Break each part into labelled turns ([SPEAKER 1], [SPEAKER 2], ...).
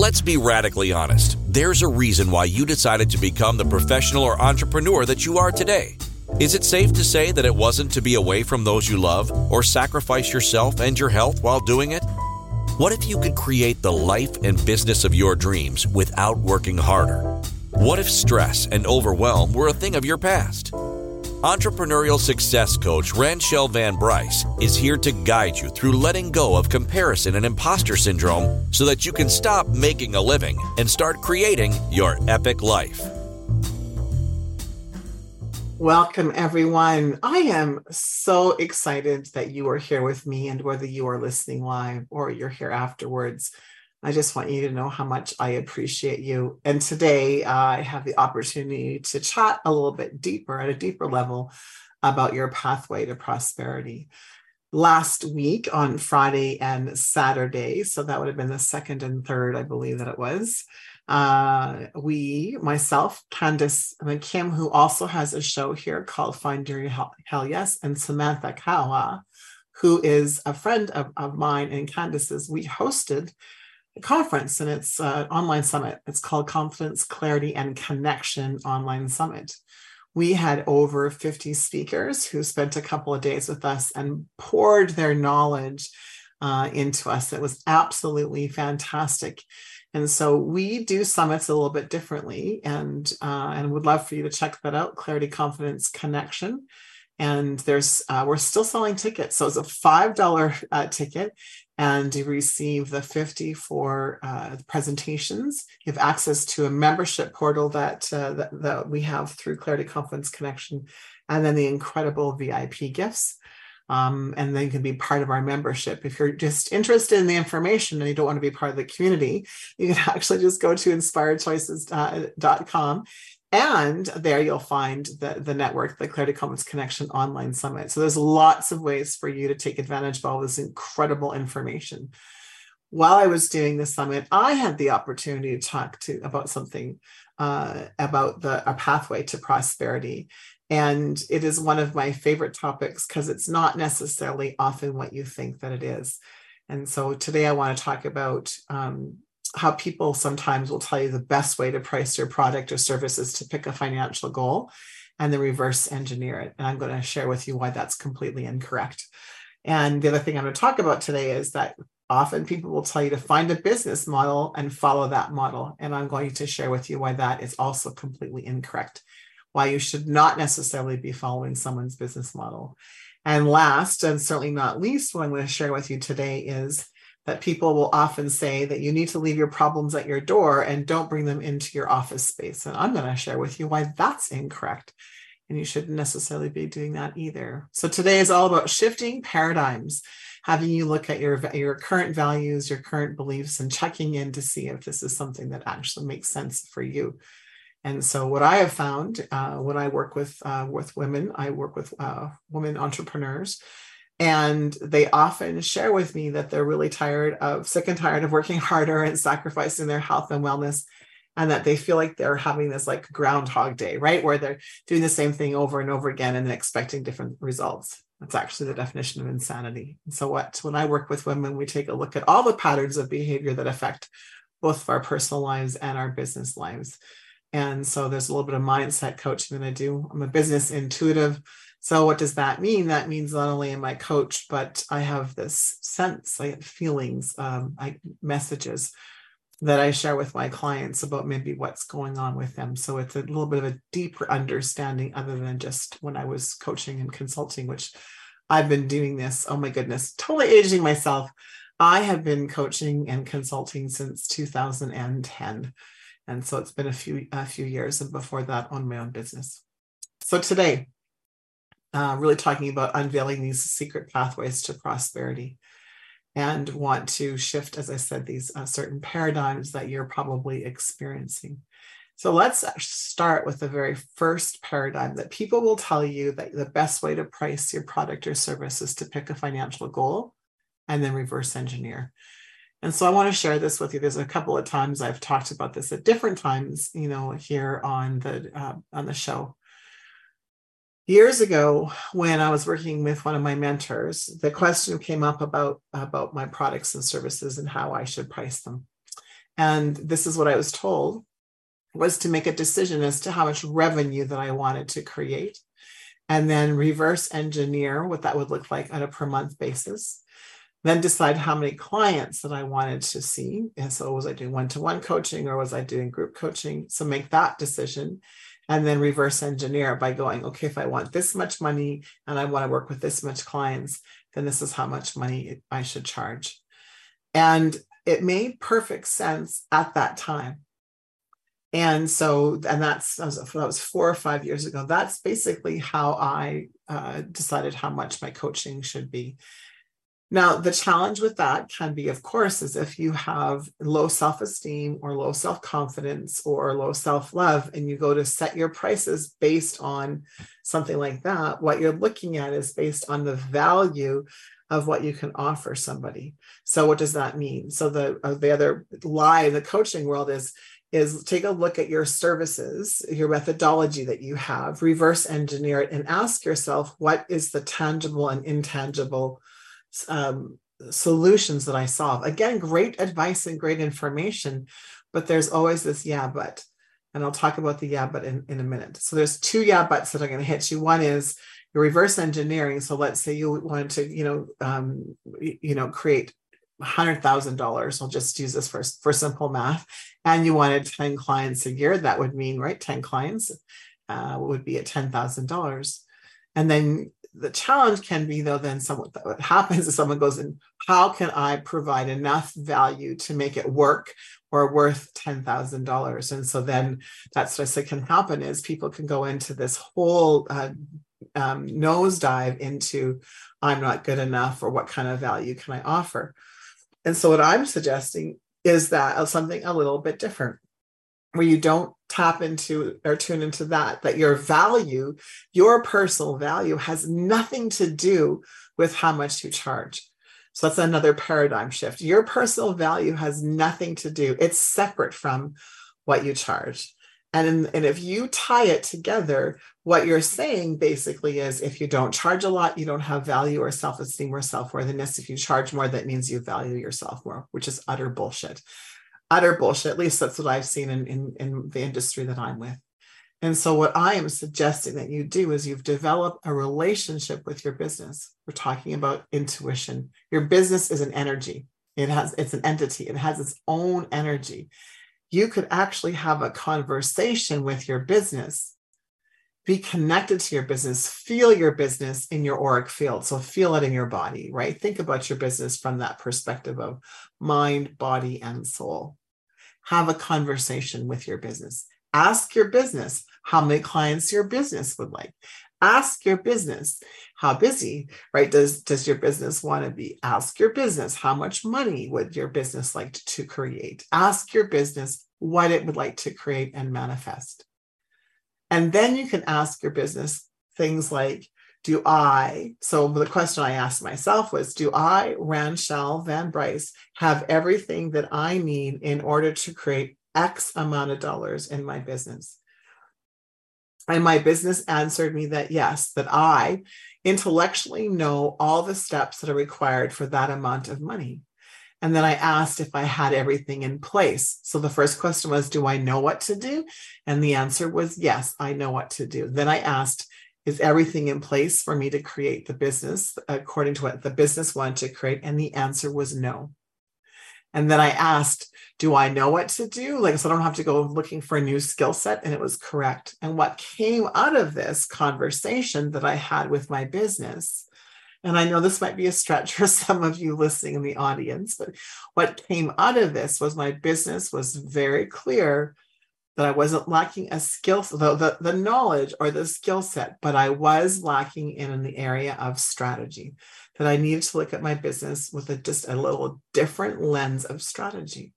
[SPEAKER 1] Let's be radically honest. There's a reason why you decided to become the professional or entrepreneur that you are today. Is it safe to say that it wasn't to be away from those you love or sacrifice yourself and your health while doing it? What if you could create the life and business of your dreams without working harder? What if stress and overwhelm were a thing of your past? Entrepreneurial success coach Ranchelle Van Bryce is here to guide you through letting go of comparison and imposter syndrome so that you can stop making a living and start creating your epic life.
[SPEAKER 2] Welcome, everyone. I am so excited that you are here with me, and whether you are listening live or you're here afterwards, I just want you to know how much I appreciate you. And today uh, I have the opportunity to chat a little bit deeper at a deeper level about your pathway to prosperity. Last week on Friday and Saturday, so that would have been the second and third, I believe that it was uh, we, myself, Candace and Kim, who also has a show here called Find Your Hell, Hell Yes, and Samantha Kawa, who is a friend of, of mine and Candace's, we hosted conference and it's an online summit. It's called Confidence, Clarity, and Connection Online Summit. We had over 50 speakers who spent a couple of days with us and poured their knowledge uh, into us. It was absolutely fantastic. And so we do summits a little bit differently, and uh, and would love for you to check that out. Clarity, confidence, connection. And there's uh, we're still selling tickets, so it's a five dollar uh, ticket, and you receive the fifty for uh, presentations. You have access to a membership portal that, uh, that that we have through Clarity, confidence, connection, and then the incredible VIP gifts. Um, and then you can be part of our membership. If you're just interested in the information and you don't want to be part of the community, you can actually just go to inspiredchoices.com and there you'll find the, the network, the Clarity Confidence Connection Online Summit. So there's lots of ways for you to take advantage of all this incredible information. While I was doing the summit, I had the opportunity to talk to about something uh, about the a pathway to prosperity. And it is one of my favorite topics because it's not necessarily often what you think that it is. And so today I want to talk about um, how people sometimes will tell you the best way to price your product or service is to pick a financial goal and then reverse engineer it. And I'm going to share with you why that's completely incorrect. And the other thing I'm going to talk about today is that often people will tell you to find a business model and follow that model. And I'm going to share with you why that is also completely incorrect why you should not necessarily be following someone's business model. And last, and certainly not least, what I'm going to share with you today is that people will often say that you need to leave your problems at your door and don't bring them into your office space. And I'm going to share with you why that's incorrect. And you shouldn't necessarily be doing that either. So today is all about shifting paradigms, having you look at your, your current values, your current beliefs, and checking in to see if this is something that actually makes sense for you. And so, what I have found uh, when I work with uh, with women, I work with uh, women entrepreneurs, and they often share with me that they're really tired of, sick and tired of working harder and sacrificing their health and wellness, and that they feel like they're having this like groundhog day, right, where they're doing the same thing over and over again and then expecting different results. That's actually the definition of insanity. And so, what when I work with women, we take a look at all the patterns of behavior that affect both of our personal lives and our business lives and so there's a little bit of mindset coaching that I do. I'm a business intuitive. So what does that mean? That means not only am I coach, but I have this sense, I have feelings, um, I messages that I share with my clients about maybe what's going on with them. So it's a little bit of a deeper understanding other than just when I was coaching and consulting, which I've been doing this. Oh my goodness, totally aging myself. I have been coaching and consulting since 2010. And so it's been a few a few years, and before that, on my own business. So today, uh, really talking about unveiling these secret pathways to prosperity, and want to shift, as I said, these uh, certain paradigms that you're probably experiencing. So let's start with the very first paradigm that people will tell you that the best way to price your product or service is to pick a financial goal and then reverse engineer. And so I want to share this with you. There's a couple of times I've talked about this at different times, you know, here on the uh, on the show. Years ago, when I was working with one of my mentors, the question came up about about my products and services and how I should price them. And this is what I was told was to make a decision as to how much revenue that I wanted to create and then reverse engineer what that would look like on a per month basis. Then decide how many clients that I wanted to see. And so, was I doing one to one coaching or was I doing group coaching? So, make that decision and then reverse engineer by going, okay, if I want this much money and I want to work with this much clients, then this is how much money I should charge. And it made perfect sense at that time. And so, and that's that was, four or five years ago. That's basically how I uh, decided how much my coaching should be. Now, the challenge with that can be, of course, is if you have low self esteem or low self confidence or low self love, and you go to set your prices based on something like that, what you're looking at is based on the value of what you can offer somebody. So, what does that mean? So, the uh, the other lie in the coaching world is is take a look at your services, your methodology that you have, reverse engineer it, and ask yourself what is the tangible and intangible um, solutions that I solve. Again, great advice and great information, but there's always this yeah, but. And I'll talk about the yeah, but in, in a minute. So there's two yeah, buts that are going to hit you. One is your reverse engineering. So let's say you wanted to, you know, um, you know, create $100,000. I'll just use this for, for simple math. And you wanted 10 clients a year. That would mean, right, 10 clients uh, would be at $10,000. And then the challenge can be, though, then someone, what happens is someone goes in, how can I provide enough value to make it work or worth $10,000? And so then that's what I said can happen is people can go into this whole uh, um, nosedive into I'm not good enough or what kind of value can I offer? And so, what I'm suggesting is that something a little bit different, where you don't tap into or tune into that, that your value, your personal value, has nothing to do with how much you charge. So, that's another paradigm shift. Your personal value has nothing to do, it's separate from what you charge. And, in, and if you tie it together, what you're saying basically is if you don't charge a lot, you don't have value or self esteem or self worthiness. If you charge more, that means you value yourself more, which is utter bullshit. Utter bullshit. At least that's what I've seen in, in, in the industry that I'm with. And so, what I am suggesting that you do is you've developed a relationship with your business. We're talking about intuition. Your business is an energy. It has it's an entity. It has its own energy you could actually have a conversation with your business be connected to your business feel your business in your auric field so feel it in your body right think about your business from that perspective of mind body and soul have a conversation with your business. Ask your business how many clients your business would like. Ask your business how busy right? Does does your business want to be ask your business how much money would your business like to create? Ask your business what it would like to create and manifest. And then you can ask your business things like do I, so the question I asked myself was, do I, Ranchelle Van Bryce, have everything that I need in order to create X amount of dollars in my business? And my business answered me that yes, that I intellectually know all the steps that are required for that amount of money. And then I asked if I had everything in place. So the first question was, Do I know what to do? And the answer was, Yes, I know what to do. Then I asked, Is everything in place for me to create the business according to what the business wanted to create? And the answer was no. And then I asked, do I know what to do? Like, so I don't have to go looking for a new skill set. And it was correct. And what came out of this conversation that I had with my business, and I know this might be a stretch for some of you listening in the audience, but what came out of this was my business was very clear that I wasn't lacking a skill, the, the, the knowledge or the skill set, but I was lacking in, in the area of strategy that I needed to look at my business with a, just a little different lens of strategy.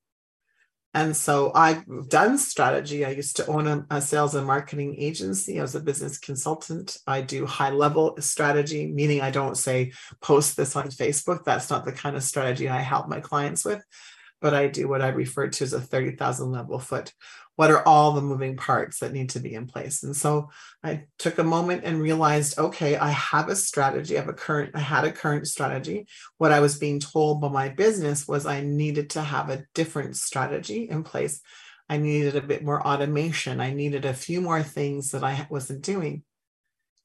[SPEAKER 2] And so I've done strategy. I used to own a, a, sales and marketing agency. I was a business consultant. I do high level strategy, meaning I don't say post this on Facebook. That's not the kind of strategy I help my clients with. but I do what I refer to as a 30,000 level foot. What are all the moving parts that need to be in place? And so I took a moment and realized, okay, I have a strategy. I have a current, I had a current strategy. What I was being told by my business was I needed to have a different strategy in place. I needed a bit more automation. I needed a few more things that I wasn't doing.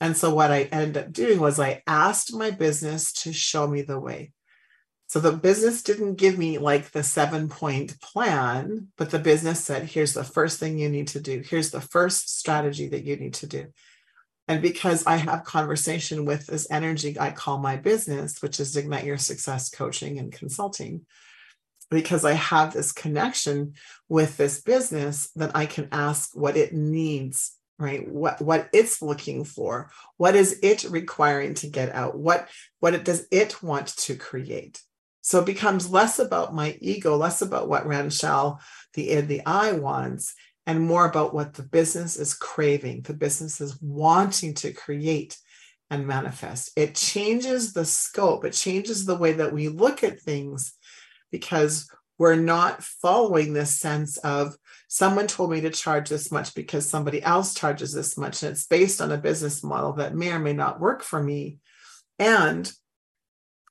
[SPEAKER 2] And so what I ended up doing was I asked my business to show me the way. So the business didn't give me like the seven point plan, but the business said, here's the first thing you need to do. Here's the first strategy that you need to do. And because I have conversation with this energy I call my business, which is Ignite Your Success Coaching and Consulting, because I have this connection with this business, then I can ask what it needs right what what it's looking for what is it requiring to get out what what it does it want to create so it becomes less about my ego less about what Ranchelle the id the i wants and more about what the business is craving. The business is wanting to create and manifest. It changes the scope. It changes the way that we look at things because we're not following this sense of someone told me to charge this much because somebody else charges this much and it's based on a business model that may or may not work for me. And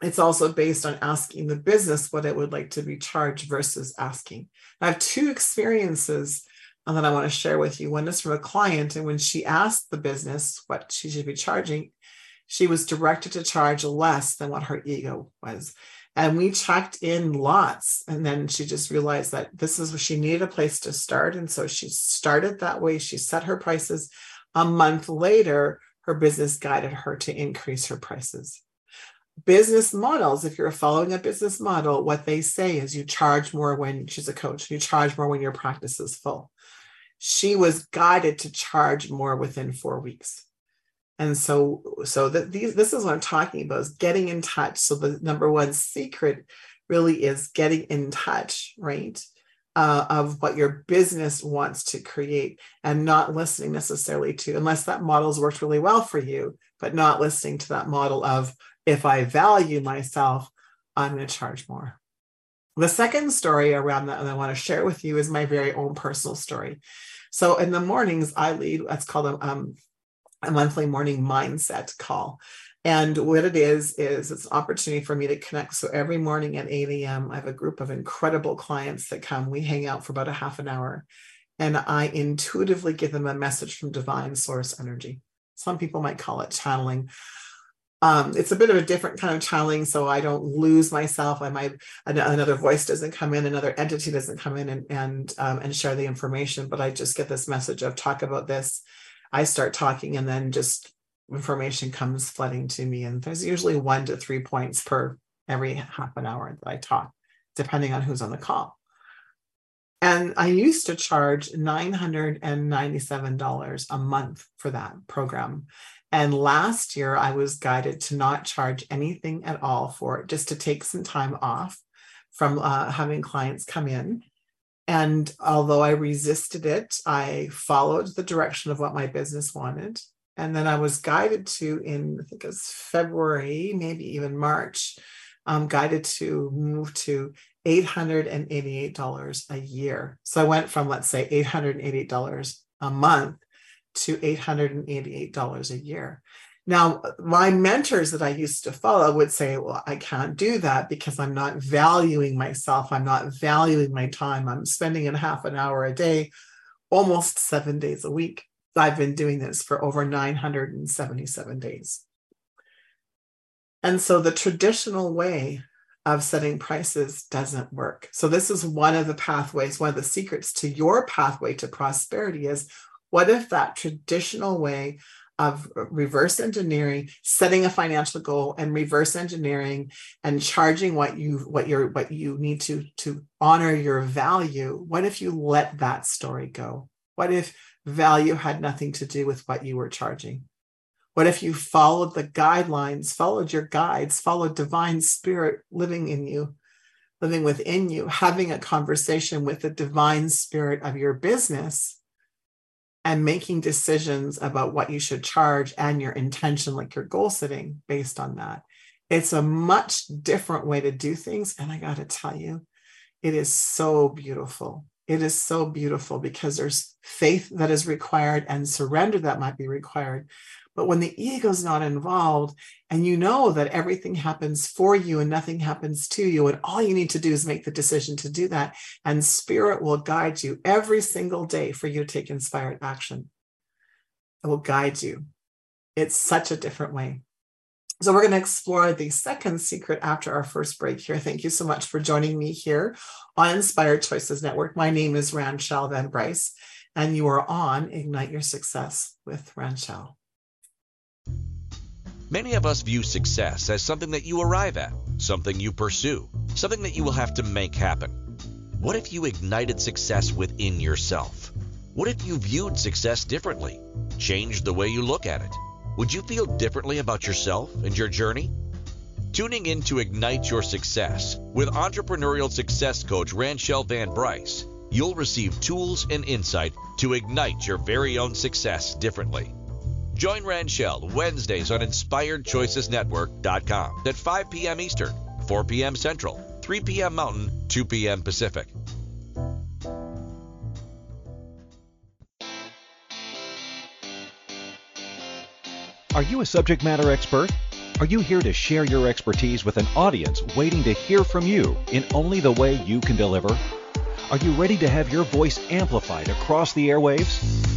[SPEAKER 2] it's also based on asking the business what it would like to be charged versus asking. I have two experiences uh, that i want to share with you. One is from a client and when she asked the business what she should be charging she was directed to charge less than what her ego was. And we checked in lots and then she just realized that this is where she needed a place to start and so she started that way. She set her prices. A month later her business guided her to increase her prices business models if you're following a business model what they say is you charge more when she's a coach you charge more when your practice is full she was guided to charge more within four weeks and so, so that these, this is what I'm talking about is getting in touch. So the number one secret really is getting in touch, right? Uh, of what your business wants to create and not listening necessarily to, unless that model's worked really well for you, but not listening to that model of if I value myself, I'm going to charge more. The second story around that, and I want to share with you, is my very own personal story. So in the mornings, I lead what's called a, um, a monthly morning mindset call. And what it is, is it's an opportunity for me to connect. So every morning at 8 a.m., I have a group of incredible clients that come. We hang out for about a half an hour. And I intuitively give them a message from divine source energy. Some people might call it channeling. Um, it's a bit of a different kind of channeling, so I don't lose myself. I might another voice doesn't come in, another entity doesn't come in and and um, and share the information, but I just get this message of talk about this I start talking and then just information comes flooding to me. And there's usually one to three points per every half an hour that I talk, depending on who's on the call. And I used to charge $997 a month for that program. And last year, I was guided to not charge anything at all for it, just to take some time off from uh, having clients come in and although I resisted it, I followed the direction of what my business wanted. And then I was guided to, in I think it was February, maybe even March, um, guided to move to $888 a year. So I went from, let's say, $888 a month to $888 a year. Now, my mentors that I used to follow would say, Well, I can't do that because I'm not valuing myself. I'm not valuing my time. I'm spending a half an hour a day, almost seven days a week. I've been doing this for over 977 days. And so the traditional way of setting prices doesn't work. So, this is one of the pathways, one of the secrets to your pathway to prosperity is what if that traditional way of reverse engineering setting a financial goal and reverse engineering and charging what you what you're what you need to to honor your value what if you let that story go? What if value had nothing to do with what you were charging? What if you followed the guidelines followed your guides followed divine spirit living in you living within you having a conversation with the divine spirit of your business and making decisions about what you should charge and your intention, like your goal setting based on that. It's a much different way to do things. And I got to tell you, it is so beautiful. It is so beautiful because there's faith that is required and surrender that might be required. But when the ego is not involved and you know that everything happens for you and nothing happens to you, and all you need to do is make the decision to do that, and spirit will guide you every single day for you to take inspired action. It will guide you. It's such a different way. So, we're going to explore the second secret after our first break here. Thank you so much for joining me here on Inspired Choices Network. My name is Ranchelle Van Bryce, and you are on Ignite Your Success with Ranchelle.
[SPEAKER 1] Many of us view success as something that you arrive at, something you pursue, something that you will have to make happen. What if you ignited success within yourself? What if you viewed success differently, changed the way you look at it? Would you feel differently about yourself and your journey? Tuning in to Ignite Your Success with entrepreneurial success coach Ranchelle Van Bryce, you'll receive tools and insight to ignite your very own success differently. Join Ranchelle Wednesdays on InspiredChoicesNetwork.com at 5 p.m. Eastern, 4 p.m. Central, 3 p.m. Mountain, 2 p.m. Pacific.
[SPEAKER 3] Are you a subject matter expert? Are you here to share your expertise with an audience waiting to hear from you in only the way you can deliver? Are you ready to have your voice amplified across the airwaves?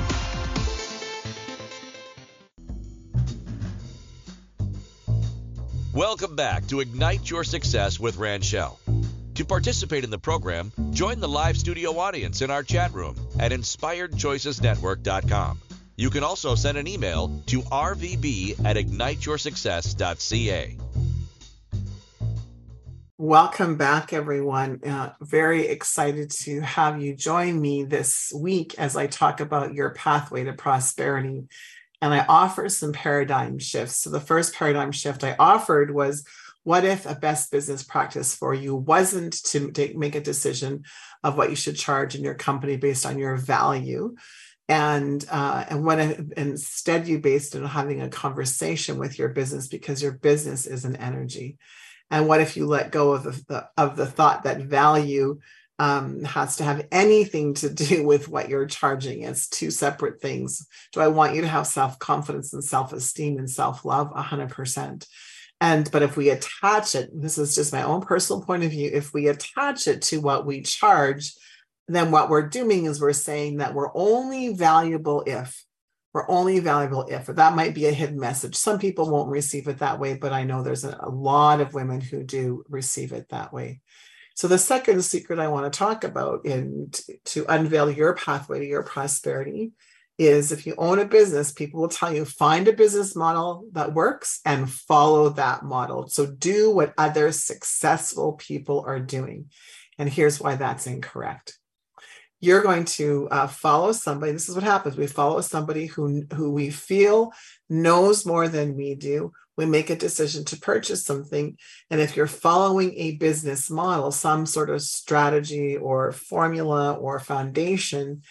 [SPEAKER 1] Welcome back to Ignite Your Success with Ranchelle. To participate in the program, join the live studio audience in our chat room at inspiredchoicesnetwork.com. You can also send an email to rvb at igniteyoursuccess.ca.
[SPEAKER 2] Welcome back, everyone. Uh, very excited to have you join me this week as I talk about your pathway to prosperity and I offer some paradigm shifts. So the first paradigm shift I offered was what if a best business practice for you wasn't to make a decision of what you should charge in your company based on your value? And uh, and what instead you based on having a conversation with your business because your business is an energy. And what if you let go of the of the thought that value um, has to have anything to do with what you're charging. It's two separate things. Do I want you to have self confidence and self esteem and self love? 100%. And, but if we attach it, this is just my own personal point of view, if we attach it to what we charge, then what we're doing is we're saying that we're only valuable if. We're only valuable if. That might be a hidden message. Some people won't receive it that way, but I know there's a, a lot of women who do receive it that way. So the second secret I want to talk about in to unveil your pathway to your prosperity is if you own a business, people will tell you find a business model that works and follow that model. So do what other successful people are doing. And here's why that's incorrect. You're going to uh, follow somebody. This is what happens. We follow somebody who, who we feel knows more than we do, we make a decision to purchase something. And if you're following a business model, some sort of strategy or formula or foundation,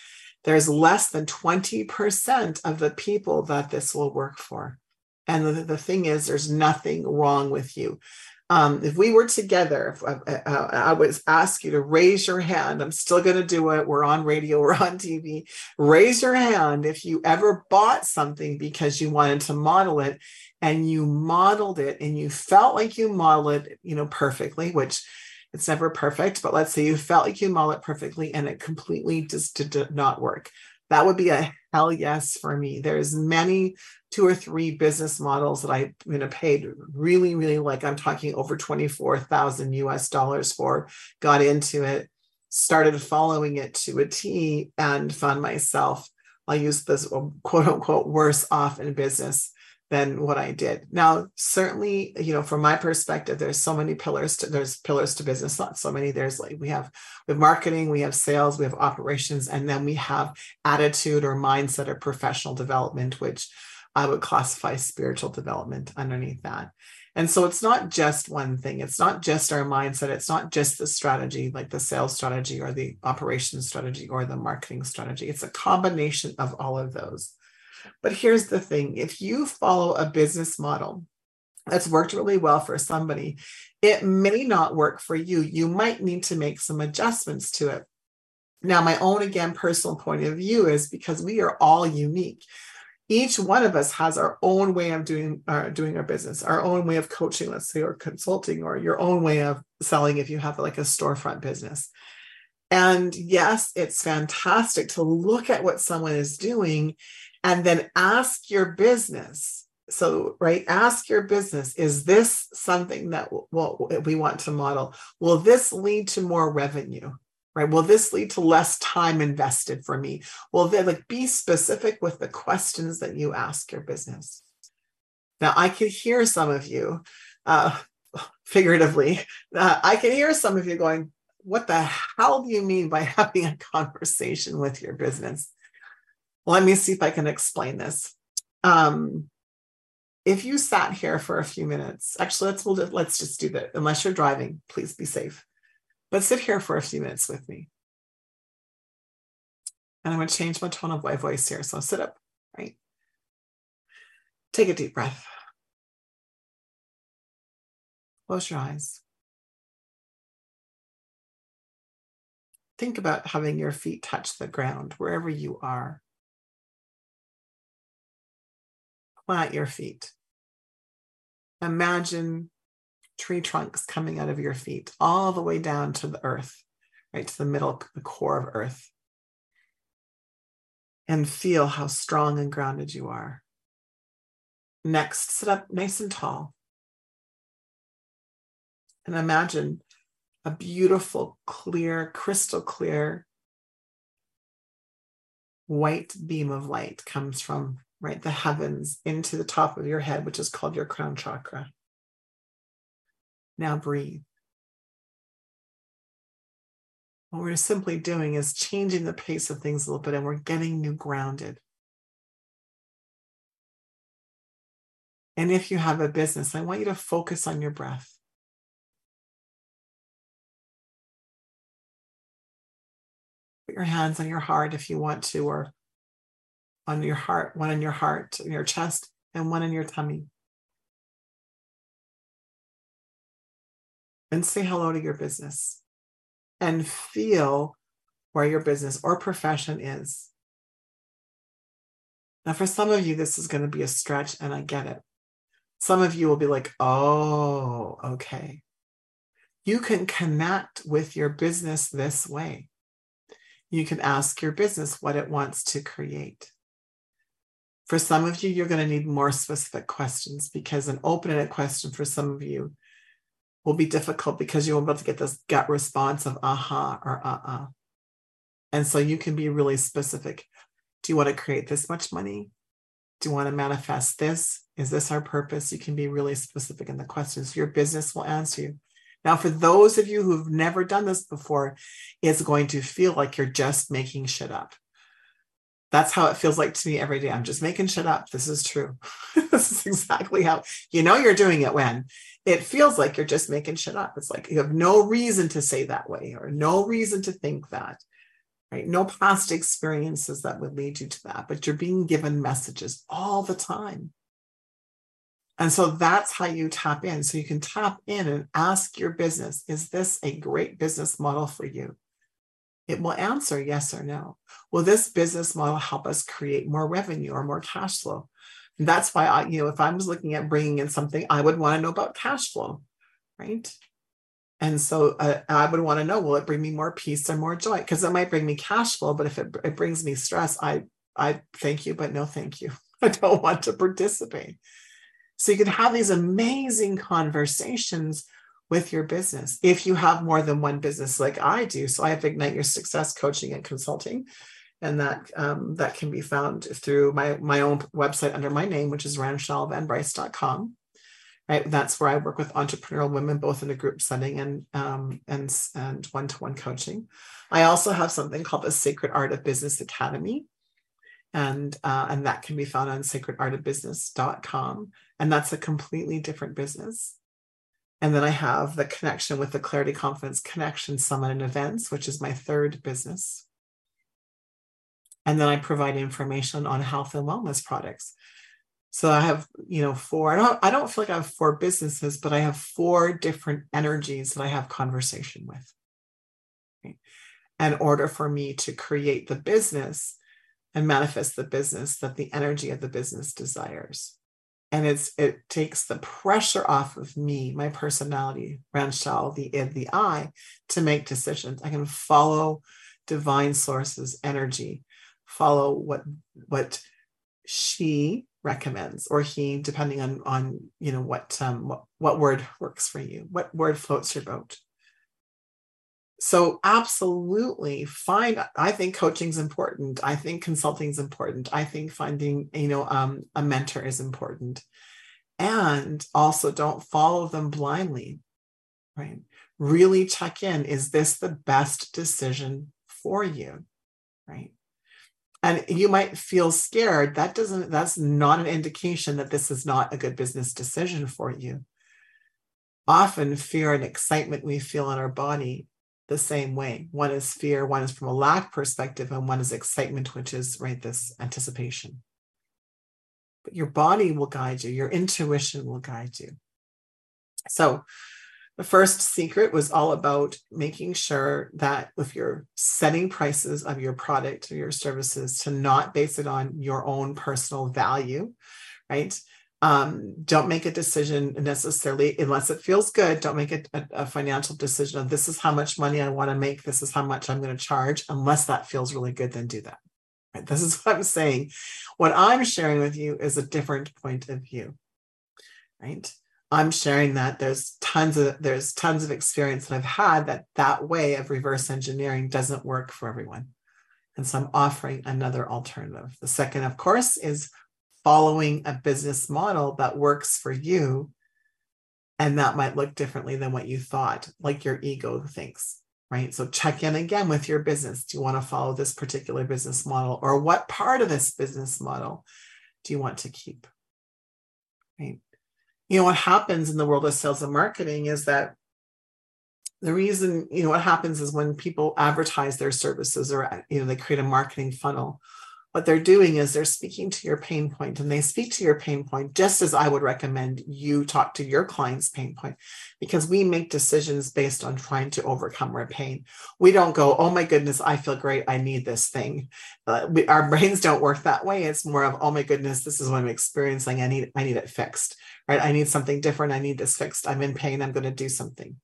[SPEAKER 2] there's less than 20% of the people that this will work for. And the, the thing is, there's nothing wrong with you. Um, if we were together, I, I, uh, uh, I, would ask you to raise your hand. I'm still going to do it. We're on radio, we're on TV. Raise your hand if you ever bought something because you wanted to model it and you modeled it and you felt like you modeled it, you know, perfectly, which it's never perfect, but let's say you felt like you modeled it perfectly and it completely just did not work. That would be a hell yes for me. There's many two or three business models that I you know paid really, really like I'm talking over 24,000 US dollars for, got into it, started following it to a T and found myself, I'll use this um, quote unquote worse off in business than what I did. Now, certainly, you know, from my perspective, there's so many pillars to there's pillars to business, not so many. There's like we have with marketing, we have sales, we have operations, and then we have attitude or mindset or professional development, which I would classify spiritual development underneath that. And so it's not just one thing. It's not just our mindset. It's not just the strategy, like the sales strategy or the operations strategy or the marketing strategy. It's a combination of all of those. But here's the thing if you follow a business model that's worked really well for somebody, it may not work for you. You might need to make some adjustments to it. Now, my own, again, personal point of view is because we are all unique. Each one of us has our own way of doing, uh, doing our business, our own way of coaching, let's say, or consulting, or your own way of selling if you have like a storefront business. And yes, it's fantastic to look at what someone is doing and then ask your business. So right ask your business is this something that well, we want to model? Will this lead to more revenue? Right will this lead to less time invested for me? Will then like be specific with the questions that you ask your business? Now i can hear some of you uh, figuratively uh, i can hear some of you going what the hell do you mean by having a conversation with your business let me see if I can explain this. Um, if you sat here for a few minutes, actually, let's we'll, let's just do that. Unless you're driving, please be safe. But sit here for a few minutes with me. And I'm going to change my tone of my voice here. So sit up, right? Take a deep breath. Close your eyes. Think about having your feet touch the ground wherever you are. Plant your feet. Imagine tree trunks coming out of your feet all the way down to the earth, right to the middle, the core of earth. And feel how strong and grounded you are. Next, sit up nice and tall. And imagine a beautiful, clear, crystal clear white beam of light comes from right, the heavens into the top of your head, which is called your crown chakra. Now breathe. What we're simply doing is changing the pace of things a little bit and we're getting you grounded. And if you have a business, I want you to focus on your breath. Put your hands on your heart if you want to, or on your heart, one in your heart, your chest, and one in your tummy. And say hello to your business and feel where your business or profession is. Now, for some of you, this is going to be a stretch, and I get it. Some of you will be like, oh, okay. You can connect with your business this way. You can ask your business what it wants to create. For some of you, you're going to need more specific questions because an open-ended question for some of you will be difficult because you won't be able to get this gut response of aha or uh-uh. And so you can be really specific. Do you want to create this much money? Do you want to manifest this? Is this our purpose? You can be really specific in the questions. Your business will answer you. Now, for those of you who've never done this before, it's going to feel like you're just making shit up. That's how it feels like to me every day. I'm just making shit up. This is true. this is exactly how you know you're doing it when it feels like you're just making shit up. It's like you have no reason to say that way or no reason to think that, right? No past experiences that would lead you to that, but you're being given messages all the time. And so that's how you tap in. So you can tap in and ask your business, is this a great business model for you? It will answer yes or no. Will this business model help us create more revenue or more cash flow? And that's why I, you know, if I was looking at bringing in something, I would want to know about cash flow, right? And so uh, I would want to know, will it bring me more peace or more joy? Because it might bring me cash flow, but if it, it brings me stress, I, I thank you, but no thank you. I don't want to participate. So you can have these amazing conversations with your business. If you have more than one business like I do, so I have Ignite Your Success coaching and consulting. and that um, that can be found through my my own website under my name, which is ranchellevanbryce.com. Right, that's where I work with entrepreneurial women, both in a group setting and um, and and one to one coaching. I also have something called the Sacred Art of Business Academy, and uh, and that can be found on sacredartofbusiness.com, and that's a completely different business. And then I have the connection with the Clarity Confidence Connection Summit and Events, which is my third business. And then I provide information on health and wellness products. So I have, you know, four. I don't I don't feel like I have four businesses, but I have four different energies that I have conversation with. In order for me to create the business and manifest the business that the energy of the business desires and it's it takes the pressure off of me my personality Ranchelle the id the i to make decisions. I can follow divine sources energy follow what what she recommends or he depending on on you know what um what, what word works for you what word floats your boat so absolutely find i think coaching is important i think consulting is important i think finding you know um, a mentor is important. And also don't follow them blindly right? Really check in is this the best decision for you right? And you might feel scared that doesn't that's not an indication that this is not a good business decision for you. Often fear and excitement we feel in our body the same way. One is fear, one is from a lack perspective, and one is excitement, which is right this anticipation. But your body will guide you, your intuition will guide you. So, the first secret was all about making sure that if you're setting prices of your product or your services, to not base it on your own personal value, right? Um, don't make a decision necessarily unless it feels good don't make a, a, financial decision of this is how much money i want to make this is how much i'm going to charge unless that feels really good then do that. Right? this is what i'm saying. What i'm sharing with you is a different point of view. Right? I'm sharing that there's tons of there's tons of experience that i've had that that way of reverse engineering doesn't work for everyone. And so i'm offering another alternative. The second of course is following a business model that works for you and that might look differently than what you thought like your ego thinks right? So check in again with your business. Do you want to follow this particular business model or what part of this business model do you want to keep right? You know what happens in the world of sales and marketing is that the reason you know what happens is when people advertise their services or you know they create a marketing funnel what they're doing is they're speaking to your pain point and they speak to your pain point just as I would recommend you talk to your client's pain point because we make decisions based on trying to overcome our pain. We don't go, oh my goodness, I feel great. I need this thing. Uh, we, our brains don't work that way. It's more of, oh my goodness, this is what I'm experiencing. I need, I need it fixed, right? I need something different. I need this fixed. I'm in pain. I'm going to do something.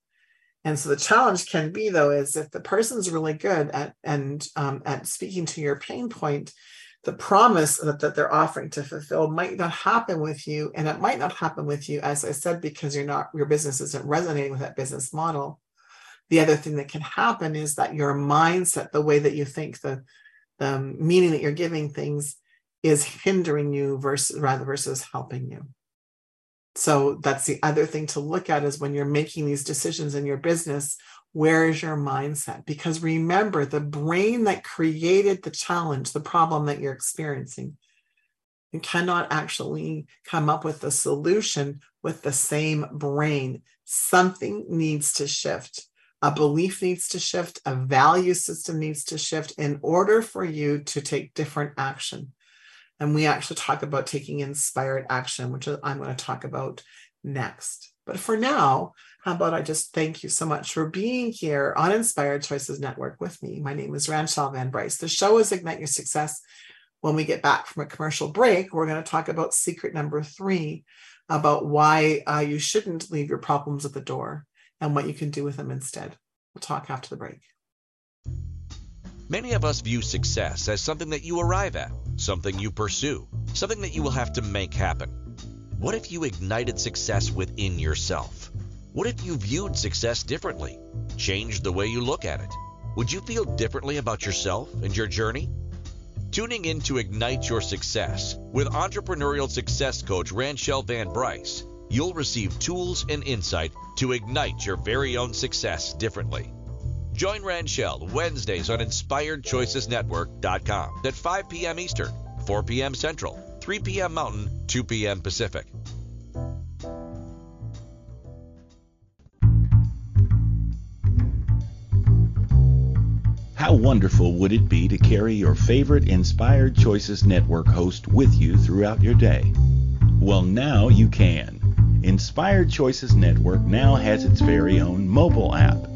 [SPEAKER 2] And so the challenge can be though is if the person's really good at and um, at speaking to your pain point, the promise that, that they're offering to fulfill might not happen with you, and it might not happen with you, as I said, because you're not your business isn't resonating with that business model. The other thing that can happen is that your mindset, the way that you think, the the meaning that you're giving things, is hindering you versus rather versus helping you. So that's the other thing to look at is when you're making these decisions in your business, where is your mindset? Because remember, the brain that created the challenge, the problem that you're experiencing, you cannot actually come up with a solution with the same brain. Something needs to shift. A belief needs to shift, a value system needs to shift in order for you to take different action. And we actually talk about taking inspired action, which I'm going to talk about next. But for now, how about I just thank you so much for being here on Inspired Choices Network with me. My name is Ranchelle Van Bryce. The show is Ignite Your Success. When we get back from a commercial break, we're going to talk about secret number three about why uh, you shouldn't leave your problems at the door and what you can do with them instead. We'll talk after the break.
[SPEAKER 1] Many of us view success as something that you arrive at, something you pursue, something that you will have to make happen. What if you ignited success within yourself? What if you viewed success differently? Changed the way you look at it? Would you feel differently about yourself and your journey? tuning in to Ignite Your Success with entrepreneurial success coach Ranchelle Van Bryce. You'll receive tools and insight to ignite your very own success differently. Join Ranchelle Wednesdays on InspiredChoicesNetwork.com at 5 p.m. Eastern, 4 p.m. Central, 3 p.m. Mountain, 2 p.m. Pacific.
[SPEAKER 4] How wonderful would it be to carry your favorite Inspired Choices Network host with you throughout your day? Well, now you can. Inspired Choices Network now has its very own mobile app.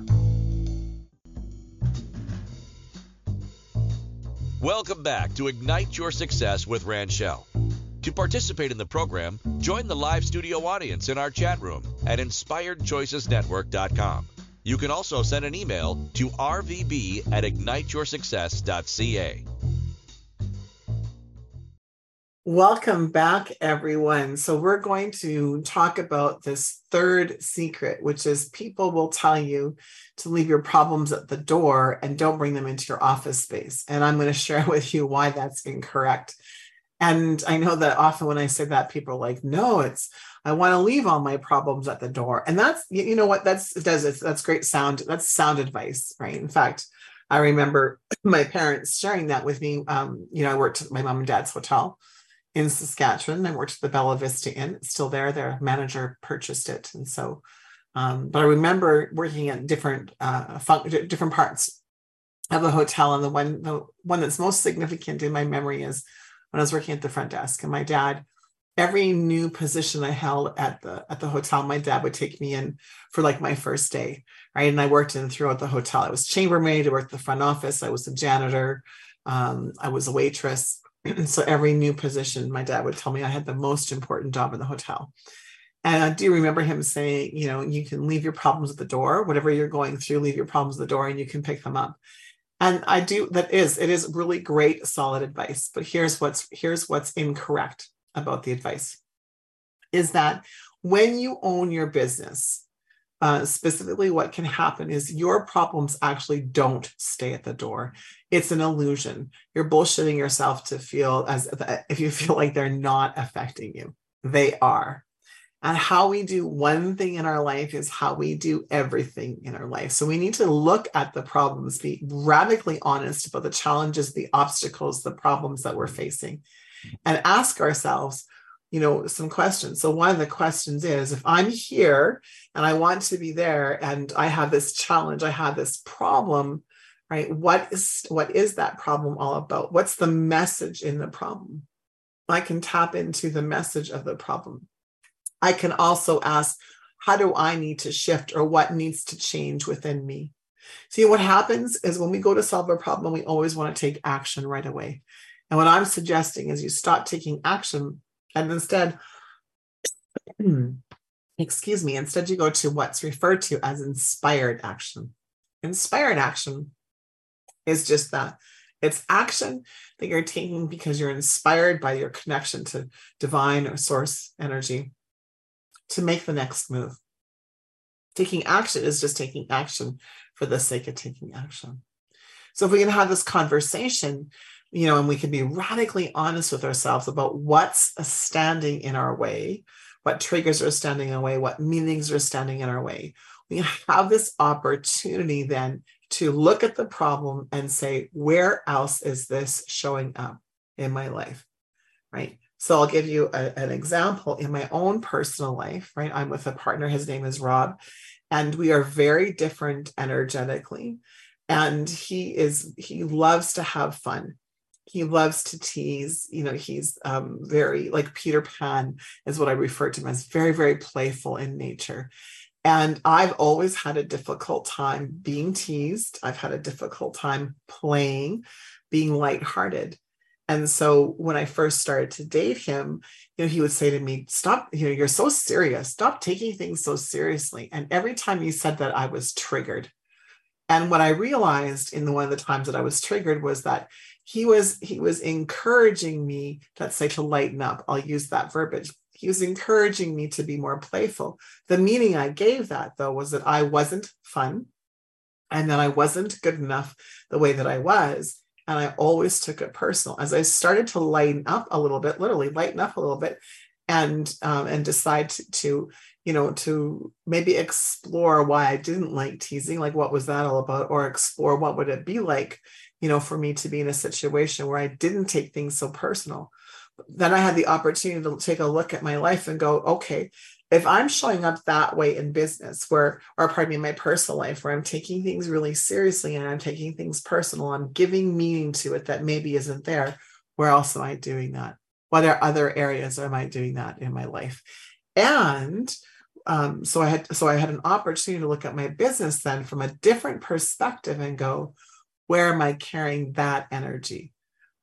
[SPEAKER 1] Welcome back to Ignite Your Success with Ranchelle. To participate in the program, join the live studio audience in our chat room at inspiredchoicesnetwork.com. You can also send an email to rvb at igniteyoursuccess.ca.
[SPEAKER 2] Welcome back, everyone. So, we're going to talk about this third secret, which is people will tell you to leave your problems at the door and don't bring them into your office space. And I'm going to share with you why that's incorrect. And I know that often when I say that, people are like, no, it's, I want to leave all my problems at the door. And that's, you know what, that's, it does, it. that's great sound. That's sound advice, right? In fact, I remember my parents sharing that with me. Um, you know, I worked at my mom and dad's hotel in Saskatchewan. I worked at the Bella Vista Inn. It's still there. Their manager purchased it. And so, um, but I remember working at different, uh, fun- different parts of the hotel. And the one, the one that's most significant in my memory is when I was working at the front desk and my dad, every new position I held at the, at the hotel, my dad would take me in for like my first day. Right. And I worked in throughout the hotel. I was chambermaid. I worked the front office. I was a janitor. Um, I was a waitress so every new position, my dad would tell me I had the most important job in the hotel. And I do remember him saying, you know, you can leave your problems at the door, whatever you're going through, leave your problems at the door and you can pick them up. And I do that is it is really great solid advice, but here's what's here's what's incorrect about the advice is that when you own your business, uh, specifically, what can happen is your problems actually don't stay at the door. It's an illusion. You're bullshitting yourself to feel as if you feel like they're not affecting you. They are. And how we do one thing in our life is how we do everything in our life. So we need to look at the problems, be radically honest about the challenges, the obstacles, the problems that we're facing, and ask ourselves, you know some questions. So one of the questions is if i'm here and i want to be there and i have this challenge i have this problem right? What is what is that problem all about? What's the message in the problem? I can tap into the message of the problem. I can also ask how do i need to shift or what needs to change within me? See what happens is when we go to solve a problem we always want to take action right away. And what i'm suggesting is you stop taking action and instead, excuse me, instead you go to what's referred to as inspired action. Inspired action is just that it's action that you're taking because you're inspired by your connection to divine or source energy to make the next move. Taking action is just taking action for the sake of taking action. So if we can have this conversation, you know, and we can be radically honest with ourselves about what's standing in our way, what triggers are standing in our way, what meanings are standing in our way. We have this opportunity then to look at the problem and say, where else is this showing up in my life? Right. So I'll give you a, an example in my own personal life, right? I'm with a partner, his name is Rob, and we are very different energetically. And he is, he loves to have fun he loves to tease you know he's um, very like peter pan is what i refer to him as very very playful in nature and i've always had a difficult time being teased i've had a difficult time playing being lighthearted And so when I first started to date him, you know, he would say to me, Stop, you know, you're so serious. Stop taking things so seriously. And every time he said that, I was triggered. And what I realized in the one of the times that I was triggered was that he was he was encouraging me, let's say, to lighten up. I'll use that verbiage. He was encouraging me to be more playful. The meaning I gave that though was that I wasn't fun and that I wasn't good enough the way that I was and I always took it personal. As I started to lighten up a little bit, literally lighten up a little bit, and um, and decide to, to, you know to maybe explore why I didn't like teasing, like what was that all about, or explore what would it be like, you know, for me to be in a situation where I didn't take things so personal. Then I had the opportunity to take a look at my life and go, okay, if I'm showing up that way in business, where, or pardon me, in my personal life, where I'm taking things really seriously and I'm taking things personal, I'm giving meaning to it that maybe isn't there, where else am I doing that? What are other areas am I doing that in my life? And um, so I had so I had an opportunity to look at my business then from a different perspective and go, where am I carrying that energy?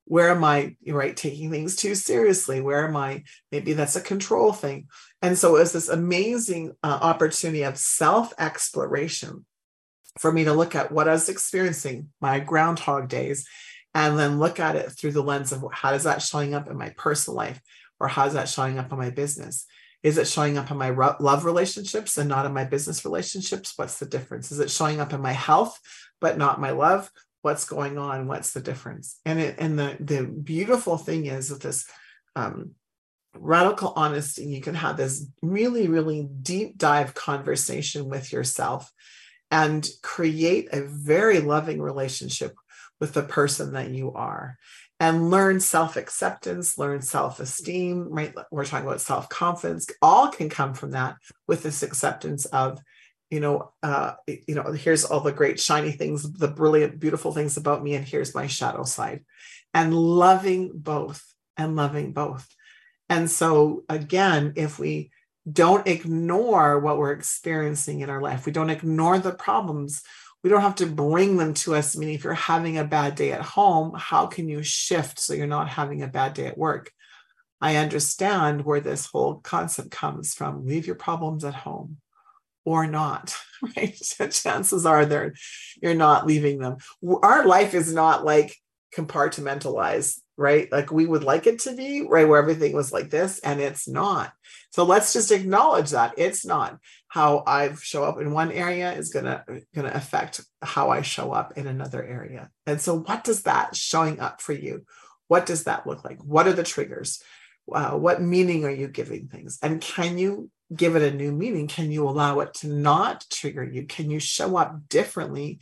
[SPEAKER 2] where am i right taking things too seriously? Where am i? Maybe that's a control thing. And so it was this amazing uh, opportunity of self exploration for me to look at what i was experiencing my groundhog days and then look at it through the lens of how is that showing up in my personal life? Or how is that showing up in my business? Is it showing up in my love relationships and not in my business relationships? What's the difference? Is it showing up in my health but not my love what's going on what's the difference? And it and the the beautiful thing is with this um, radical honesty you can have this really really deep dive conversation with yourself and create a very loving relationship with the person that you are and learn self-acceptance learn self-esteem right? We're talking about self-confidence. All can come from that with this acceptance of you know, uh, you know, here's all the great shiny things, the brilliant, beautiful things about me, and here's my shadow side, and loving both and loving both. And so, again, if we don't ignore what we're experiencing in our life, we don't ignore the problems, we don't have to bring them to us. Meaning, if you're having a bad day at home, how can you shift so you're not having a bad day at work? I understand where this whole concept comes from. Leave your problems at home or not, right? Chances are there you're not leaving them. Our life is not like compartmentalized, right? Like we would like it to be, right? Where everything was like this, and it's not. So let's just acknowledge that it's not. How I show up in one area is gonna gonna affect how I show up in another area. And so, what does that showing up for you? What does that look like? What are the triggers? Uh, what meaning are you giving things? And can you give it a new meaning? Can you allow it to not trigger you? Can you show up differently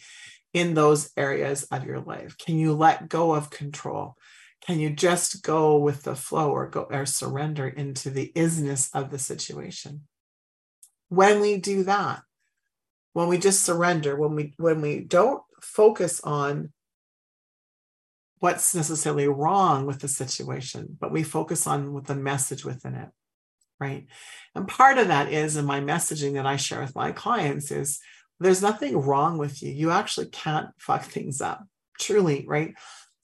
[SPEAKER 2] in those areas of your life? Can you let go of control? Can you just go with the flow or go or surrender into the isness of the situation? When we do that, when we just surrender, when we when we don't focus on what's necessarily wrong with the situation, but we focus on the message within it right? And part of that is in my messaging that I share with my clients is there's nothing wrong with you. You actually can't fuck things up. Truly, right?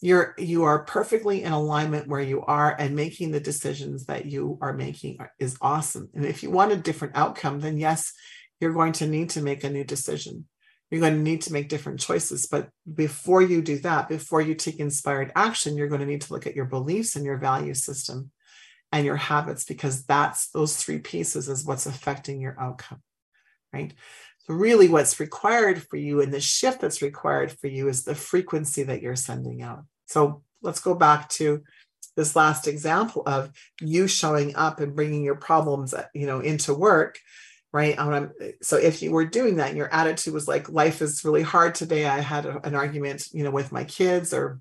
[SPEAKER 2] You're you are perfectly in alignment where you are and making the decisions that you are making is awesome. And if you want a different outcome, then yes, you're going to need to make a new decision. You're going to need to make different choices. But before you do that, before you take inspired action, you're going to need to look at your beliefs and your value system and your habits because that's those three pieces is what's affecting your outcome right? So really what's required for you and the shift that's required for you is the frequency that you're sending out. So let's go back to this last example of you showing up and bringing your problems uh, you know into work right? Um, um, so if you were doing that and your attitude was like life is really hard today. I had a, an argument you know with my kids or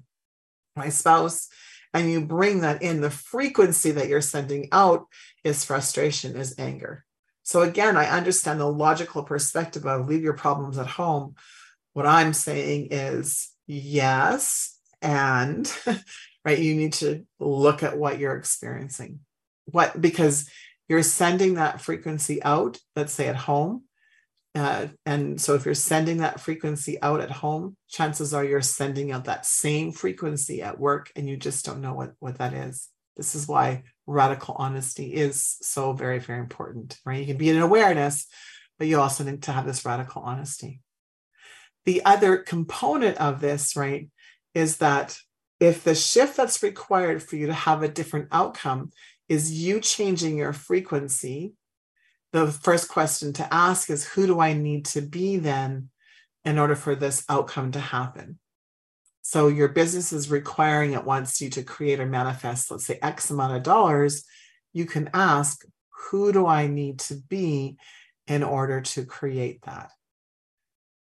[SPEAKER 2] my spouse and you bring that in, the frequency that you're sending out is frustration, is anger. So again, I understand the logical perspective of leave your problems at home. What I'm saying is yes, and right, you need to look at what you're experiencing. What because you're sending that frequency out, let's say at home, Uh, and so if you're sending that frequency out at home, chances are you're sending out that same frequency at work and you just don't know what, what that is. This is why radical honesty is so very, very important, right? You can be in awareness, but you also need to have this radical honesty. The other component of this, right, is that if the shift that's required for you to have a different outcome is you changing your frequency, the first question to ask is who do I need to be then in order for this outcome to happen? So your business is requiring it wants you to create or manifest, let's say X amount of dollars. You can ask, who do I need to be in order to create that?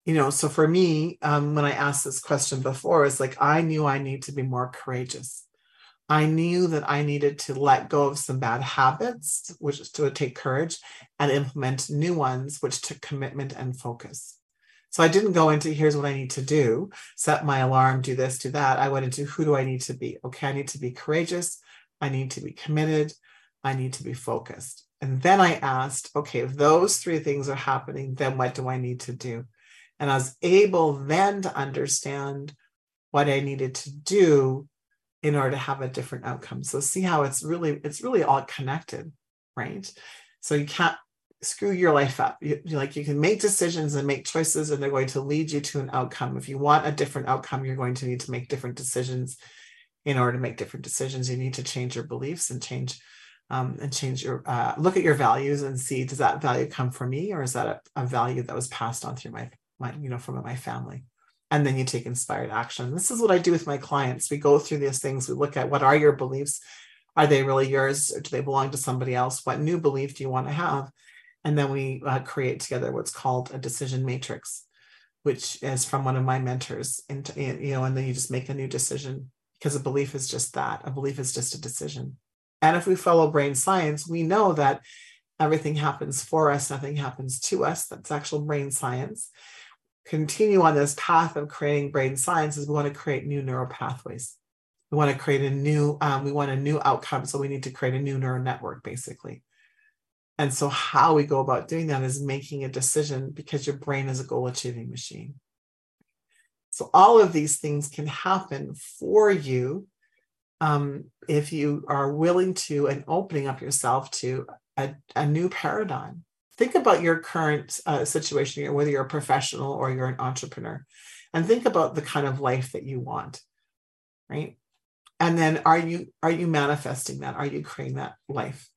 [SPEAKER 2] You know, so for me, um, when I asked this question before, it's like I knew I need to be more courageous. I knew that I needed to let go of some bad habits, which to take courage, and implement new ones, which took commitment and focus. So I didn't go into here's what I need to do, set my alarm, do this, do that. I went into who do I need to be? Okay, I need to be courageous. I need to be committed. I need to be focused. And then I asked, okay, if those three things are happening, then what do I need to do? And I was able then to understand what I needed to do in order to have a different outcome. So see how it's really, it's really all connected, right? So you can't screw your life up. You, like you can make decisions and make choices, and they're going to lead you to an outcome. If you want a different outcome, you're going to need to make different decisions. In order to make different decisions, you need to change your beliefs and change um, and change your uh, look at your values and see does that value come from me or is that a, a value that was passed on through my my you know from my family and then you take inspired action this is what i do with my clients we go through these things we look at what are your beliefs are they really yours or do they belong to somebody else what new belief do you want to have and then we uh, create together what's called a decision matrix, which is from one of my mentors. And, you know, and then you just make a new decision because a belief is just that. A belief is just a decision. And if we follow brain science, we know that everything happens for us, nothing happens to us. That's actual brain science. Continue on this path of creating brain science is we want to create new neural pathways. We want to create a new, um, we want a new outcome. So we need to create a new neural network, basically. And so, how we go about doing that is making a decision because your brain is a goal achieving machine. So, all of these things can happen for you um, if you are willing to and opening up yourself to a, a new paradigm. Think about your current uh, situation, here, whether you're a professional or you're an entrepreneur, and think about the kind of life that you want, right? And then, are you are you manifesting that? Are you creating that life?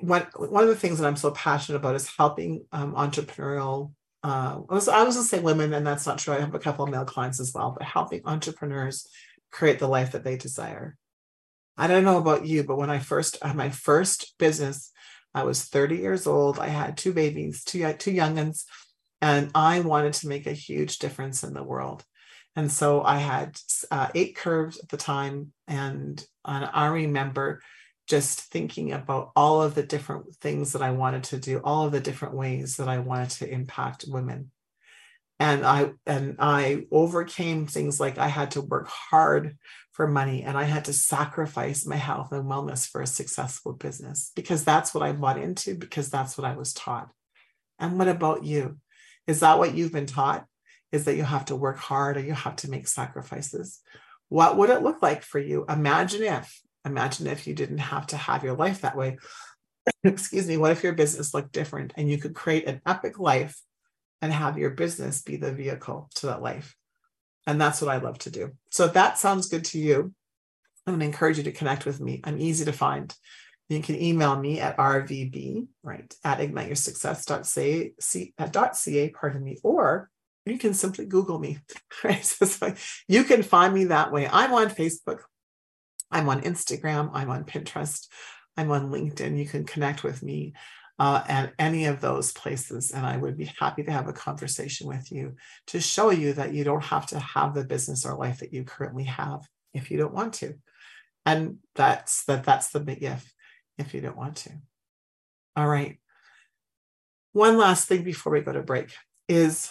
[SPEAKER 2] one one of the things that I'm so passionate about is helping um, entrepreneurial. Uh, I was, I was going to say women, and that's not true. I have a couple of male clients as well, but helping entrepreneurs create the life that they desire. I don't know about you, but when I first had my first business, I was 30 years old. I had two babies, two two youngins, and I wanted to make a huge difference in the world. And so I had uh, eight curves at the time, and, and I remember just thinking about all of the different things that I wanted to do, all of the different ways that I wanted to impact women. And I and I overcame things like I had to work hard for money and I had to sacrifice my health and wellness for a successful business because that's what I bought into because that's what I was taught. And what about you? Is that what you've been taught? Is that you have to work hard or you have to make sacrifices? What would it look like for you? Imagine if Imagine if you didn't have to have your life that way. Excuse me. What if your business looked different and you could create an epic life and have your business be the vehicle to that life? And that's what I love to do. So if that sounds good to you, I'm going to encourage you to connect with me. I'm easy to find. You can email me at rvb, right, at igniteyoursuccess.ca, uh, pardon me, or you can simply Google me, right? So you can find me that way. I'm on Facebook. I'm on Instagram, I'm on Pinterest, I'm on LinkedIn. You can connect with me uh, at any of those places, and I would be happy to have a conversation with you to show you that you don't have to have the business or life that you currently have if you don't want to, and that's that that's the big if if you don't want to. All right. One last thing before we go to break is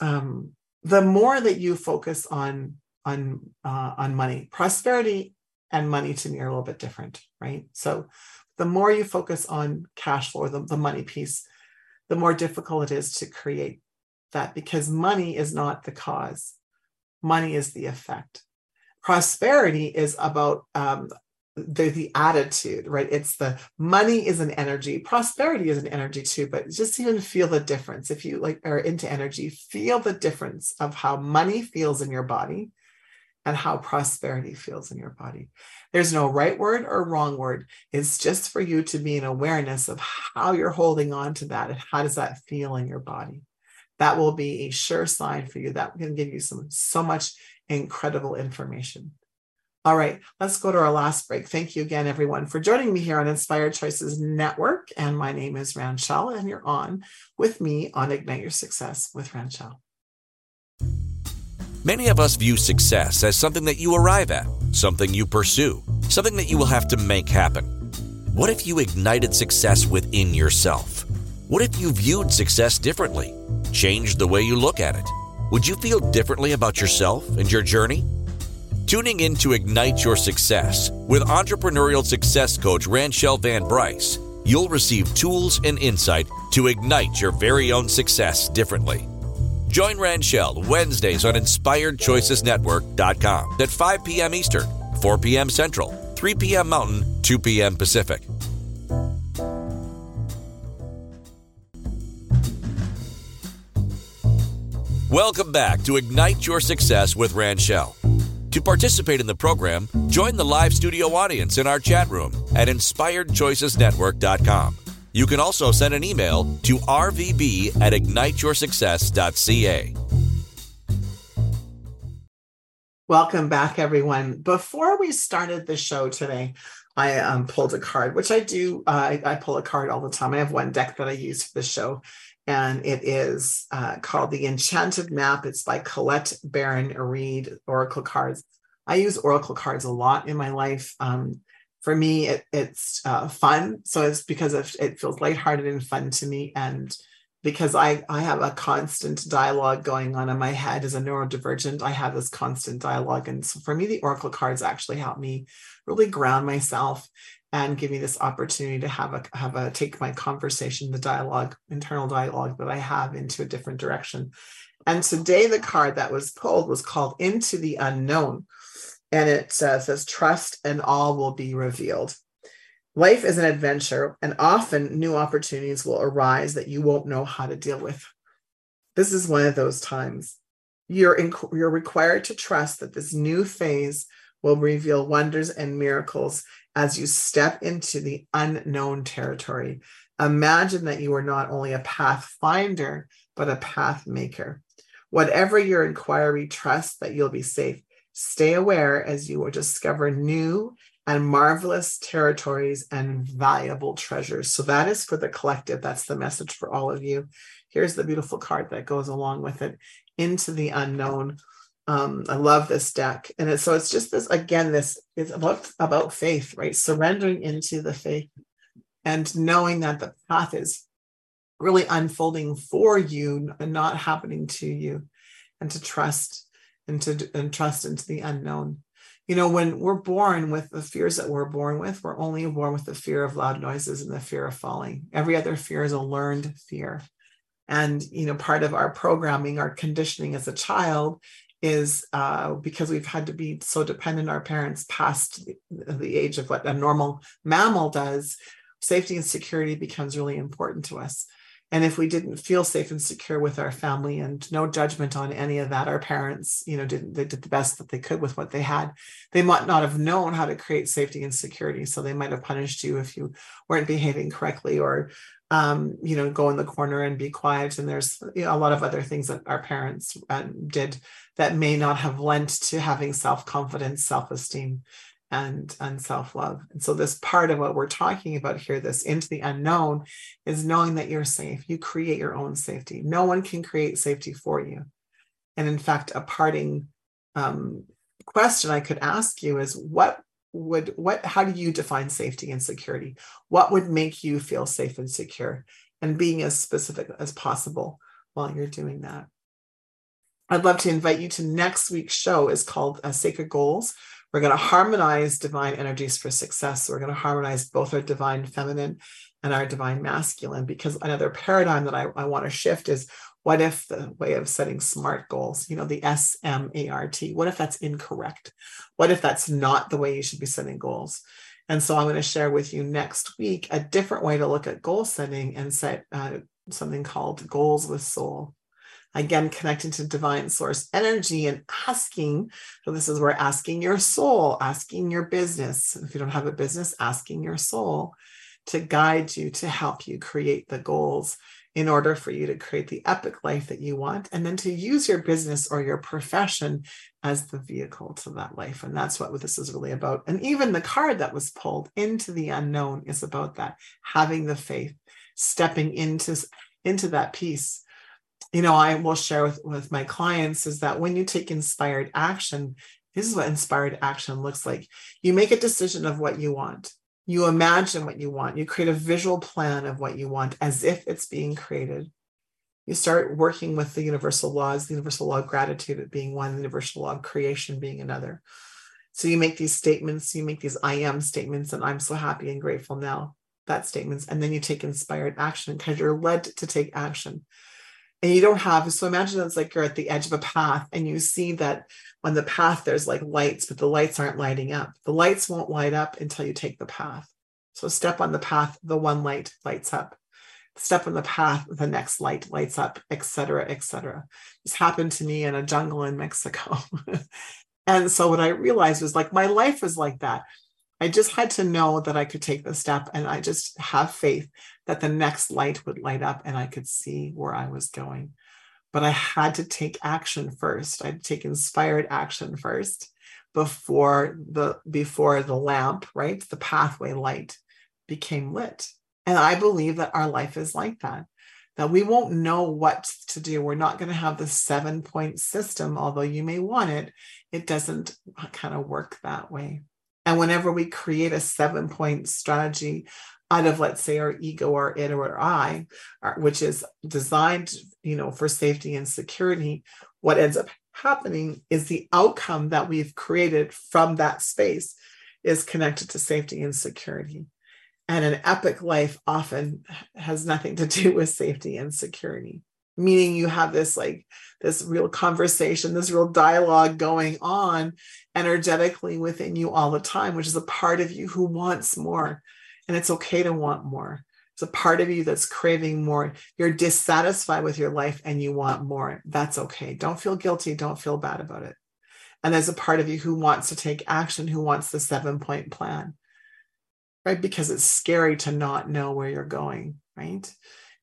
[SPEAKER 2] um, the more that you focus on on uh, on money, prosperity and money to me are a little bit different, right? So the more you focus on cash flow, the, the money piece, the more difficult it is to create that because money is not the cause, money is the effect. Prosperity is about um, the, the attitude, right? It's the money is an energy, prosperity is an energy too, but just even feel the difference. If you like are into energy, feel the difference of how money feels in your body and how prosperity feels in your body. There's no right word or wrong word. It's just for you to be in awareness of how you're holding on to that and how does that feel in your body. That will be a sure sign for you. That can give you some so much incredible information. All right, let's go to our last break. Thank you again, everyone, for joining me here on Inspired Choices Network. And my name is Ranchelle, and you're on with me on Ignite Your Success with Ranchelle.
[SPEAKER 1] Many of us view success as something that you arrive at, something you pursue, something that you will have to make happen. What if you ignited success within yourself? What if you viewed success differently, changed the way you look at it? Would you feel differently about yourself and your journey? Tuning in to Ignite Your Success with entrepreneurial success coach Ranchelle Van Bryce, you'll receive tools and insight to ignite your very own success differently. Join Ranchelle Wednesdays on InspiredChoicesNetwork.com at 5 p.m. Eastern, 4 p.m. Central, 3 p.m. Mountain, 2 p.m. Pacific. Welcome back to Ignite Your Success with Ranchelle. To participate in the program, join the live studio audience in our chat room at inspiredchoicesnetwork.com. You can also send an email to rvb at igniteyoursuccess.ca.
[SPEAKER 2] Welcome back, everyone. Before we started the show today, I um, pulled a card, which I do. Uh, I, I, pull a card all the time. I have one deck that I use for the show, and it is uh, called The Enchanted Map. It's by Colette Baron Reid Oracle Cards. I use Oracle cards a lot in my life. Um, for me, it, it's uh, fun. So it's because it feels lighthearted and fun to me. And because I, I have a constant dialogue going on in my head as a neurodivergent, I have this constant dialogue. And so for me, the Oracle cards actually help me really ground myself and give me this opportunity to have a have a take my conversation, the dialogue, internal dialogue that I have into a different direction. And today the card that was pulled was called Into the Unknown and it says, says trust and all will be revealed. Life is an adventure and often new opportunities will arise that you won't know how to deal with. This is one of those times. You're in, you're required to trust that this new phase will reveal wonders and miracles as you step into the unknown territory. Imagine that you are not only a pathfinder but a path maker whatever your inquiry trust that you'll be safe Stay aware as you will discover new and marvelous territories and valuable treasures. So that is for the collective. That's the message for all of you. Here's the beautiful card that goes along with it into the unknown. Um, I love this deck. And it, so it's just this again, this is about, about faith, right? Surrendering into the faith and knowing that the path is really unfolding for you and not happening to you, and to trust and to and trust into the unknown. You know, when we're born with the fears that we're born with, we're only born with the fear of loud noises and the fear of falling. Every other fear is a learned fear. And, you know, part of our programming, our conditioning as a child is uh, because we've had to be so dependent on our parents past the, the age of what a normal mammal does, safety and security becomes really important to us. And if we didn't feel safe and secure with our family and no judgment on any of that, our parents, you know, did they did the best that they could with what they had. They might not have known how to create safety and security. So they might have punished you if you weren't behaving correctly or um, you know, go in the corner and be quiet. And there's you know, a lot of other things that our parents um, did that may not have lent to having self confidence, self esteem and, and self-love. And so this part of what we're talking about here, this into the unknown, is knowing that you're safe. You create your own safety. No one can create safety for you. And in fact, a parting um, question I could ask you is what would what how do you define safety and security? What would make you feel safe and secure? And being as specific as possible while you're doing that. I'd love to invite you to next week's show is called uh, Sacred Goals We're going to harmonize divine energies for success. We're going to harmonize both our divine feminine and our divine masculine because another paradigm that I, I want to shift is what if the way of setting smart goals, you know, the S M A R T, what if that's incorrect? What if that's not the way you should be setting goals? And so I'm going to share with you next week a different way to look at goal setting and set uh, something called goals with soul. Again, connecting to divine source energy and asking. So, this is where asking your soul, asking your business. If you don't have a business, asking your soul to guide you, to help you create the goals in order for you to create the epic life that you want, and then to use your business or your profession as the vehicle to that life. And that's what this is really about. And even the card that was pulled into the unknown is about that having the faith, stepping into, into that peace. You know, I will share with, with my clients is that when you take inspired action, this is what inspired action looks like. You make a decision of what you want you imagine what you want. You create a visual plan of what you want as if it's being created. You start working with the universal laws, the universal law of gratitude being one, the universal law of creation being another. So you make these statements, you make these I am statements, and I'm so happy and grateful now. That statements. And then you take inspired action because you're led to take action and you don't have so imagine it's like you're at the edge of a path and you see that on the path there's like lights but the lights aren't lighting up. The lights won't light up until you take the path. So step on the path the one light lights up. Step on the path the next light lights up etc etc this happened to me in a jungle in mexico. And so what i realized was like my life was like that I just had to know that I could take the step and I just have faith that the next light would light up and I could see where I was going. But I had to take action first. I'd take inspired action first before the before the lamp, right? The pathway light became lit. And I believe that our life is like that. That we won't know what to do. We're not going to have the seven point system, although you may want it. It doesn't uh, kind of work that way. And whenever we create a seven point strategy out of, let's say, our ego or it or I, uh, which is designed, you know, for safety and security, what ends up happening is the outcome that we've created from that space is connected to safety and security. And an epic life often has nothing to do with safety and security meaning you have this like this real conversation this real dialogue going on energetically within you all the time which is a part of you who wants more and it's okay to want more. It's a part of you that's craving more. You're dissatisfied with your life and you want more. That's okay. Don't feel guilty. Don't feel bad about it. And there's a part of you who wants to take action who wants the seven point plan right? Because it's scary to not know where you're going right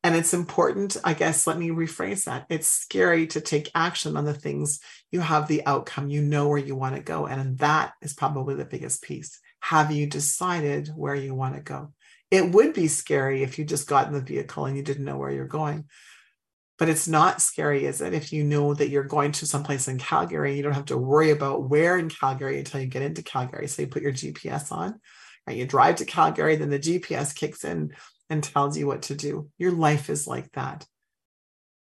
[SPEAKER 2] and it's important, I guess, let me rephrase that. It's scary to take action on the things you have the outcome, you know where you want to go. And that is probably the biggest piece. Have you decided where you want to go? It would be scary if you just got in the vehicle and you didn't know where you're going. But it's not scary, is it? If you know that you're going to someplace in Calgary, you don't have to worry about where in Calgary until you get into Calgary. So you put your GPS on, right? You drive to Calgary, then the GPS kicks in and tells you what to do. Your life is like that.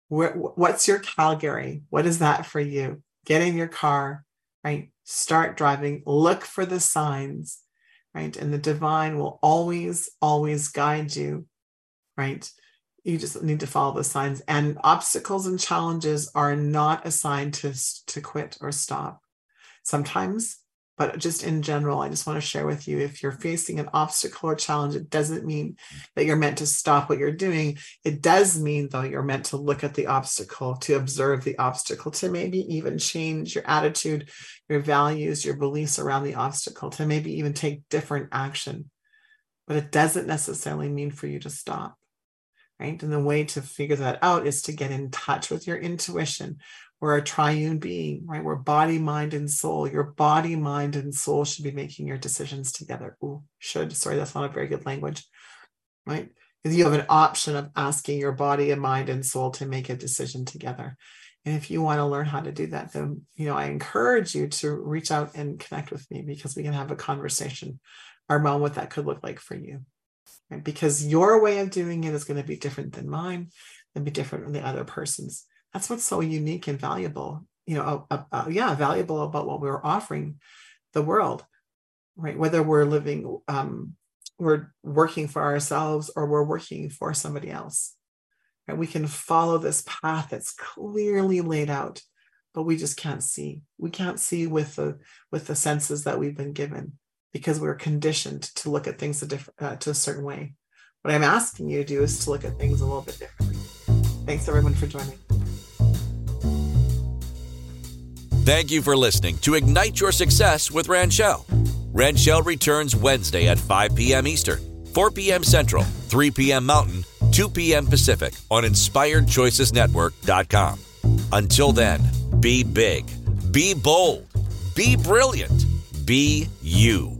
[SPEAKER 2] Where, what's your Calgary? What is that for you? Get in your car, right? Start driving. Look for the signs, right? And the divine will always, always guide you, right? You just need to follow the signs. And obstacles and challenges are not a sign to, to quit or stop. Sometimes but just in general, I just want to share with you if you're facing an obstacle or challenge, it doesn't mean that you're meant to stop what you're doing. It does mean, though, you're meant to look at the obstacle, to observe the obstacle, to maybe even change your attitude, your values, your beliefs around the obstacle, to maybe even take different action. But it doesn't necessarily mean for you to stop. Right. And the way to figure that out is to get in touch with your intuition, we're a triune being, right? We're body, mind, and soul. Your body, mind, and soul should be making your decisions together. Ooh, should. Sorry, that's not a very good language, right? You have an option of asking your body and mind and soul to make a decision together. And if you want to learn how to do that, then you know I encourage you to reach out and connect with me because we can have a conversation around what that could look like for you. Right? Because your way of doing it is going to be different than mine, and be different than the other person's that's what's so unique and valuable you know uh, uh, yeah valuable about what we are offering the world, right? Whether we're living, um, we're working for ourselves or we're working for somebody else. And we can follow this path that's clearly laid out, but we just can't see. We can't see with the with the senses that we've been given because we're conditioned to look at things a different uh, to a certain way. What I'm asking you to do is to look at things a little bit differently. Thanks everyone for joining.
[SPEAKER 1] Thank you for listening to Ignite Your Success with Ranchelle. Ranchelle returns Wednesday at 5 p.m. Eastern, 4 p.m. Central, 3 p.m. Mountain, 2 p.m. Pacific on InspiredChoicesNetwork.com. Until then, be big, be bold, be brilliant, be you.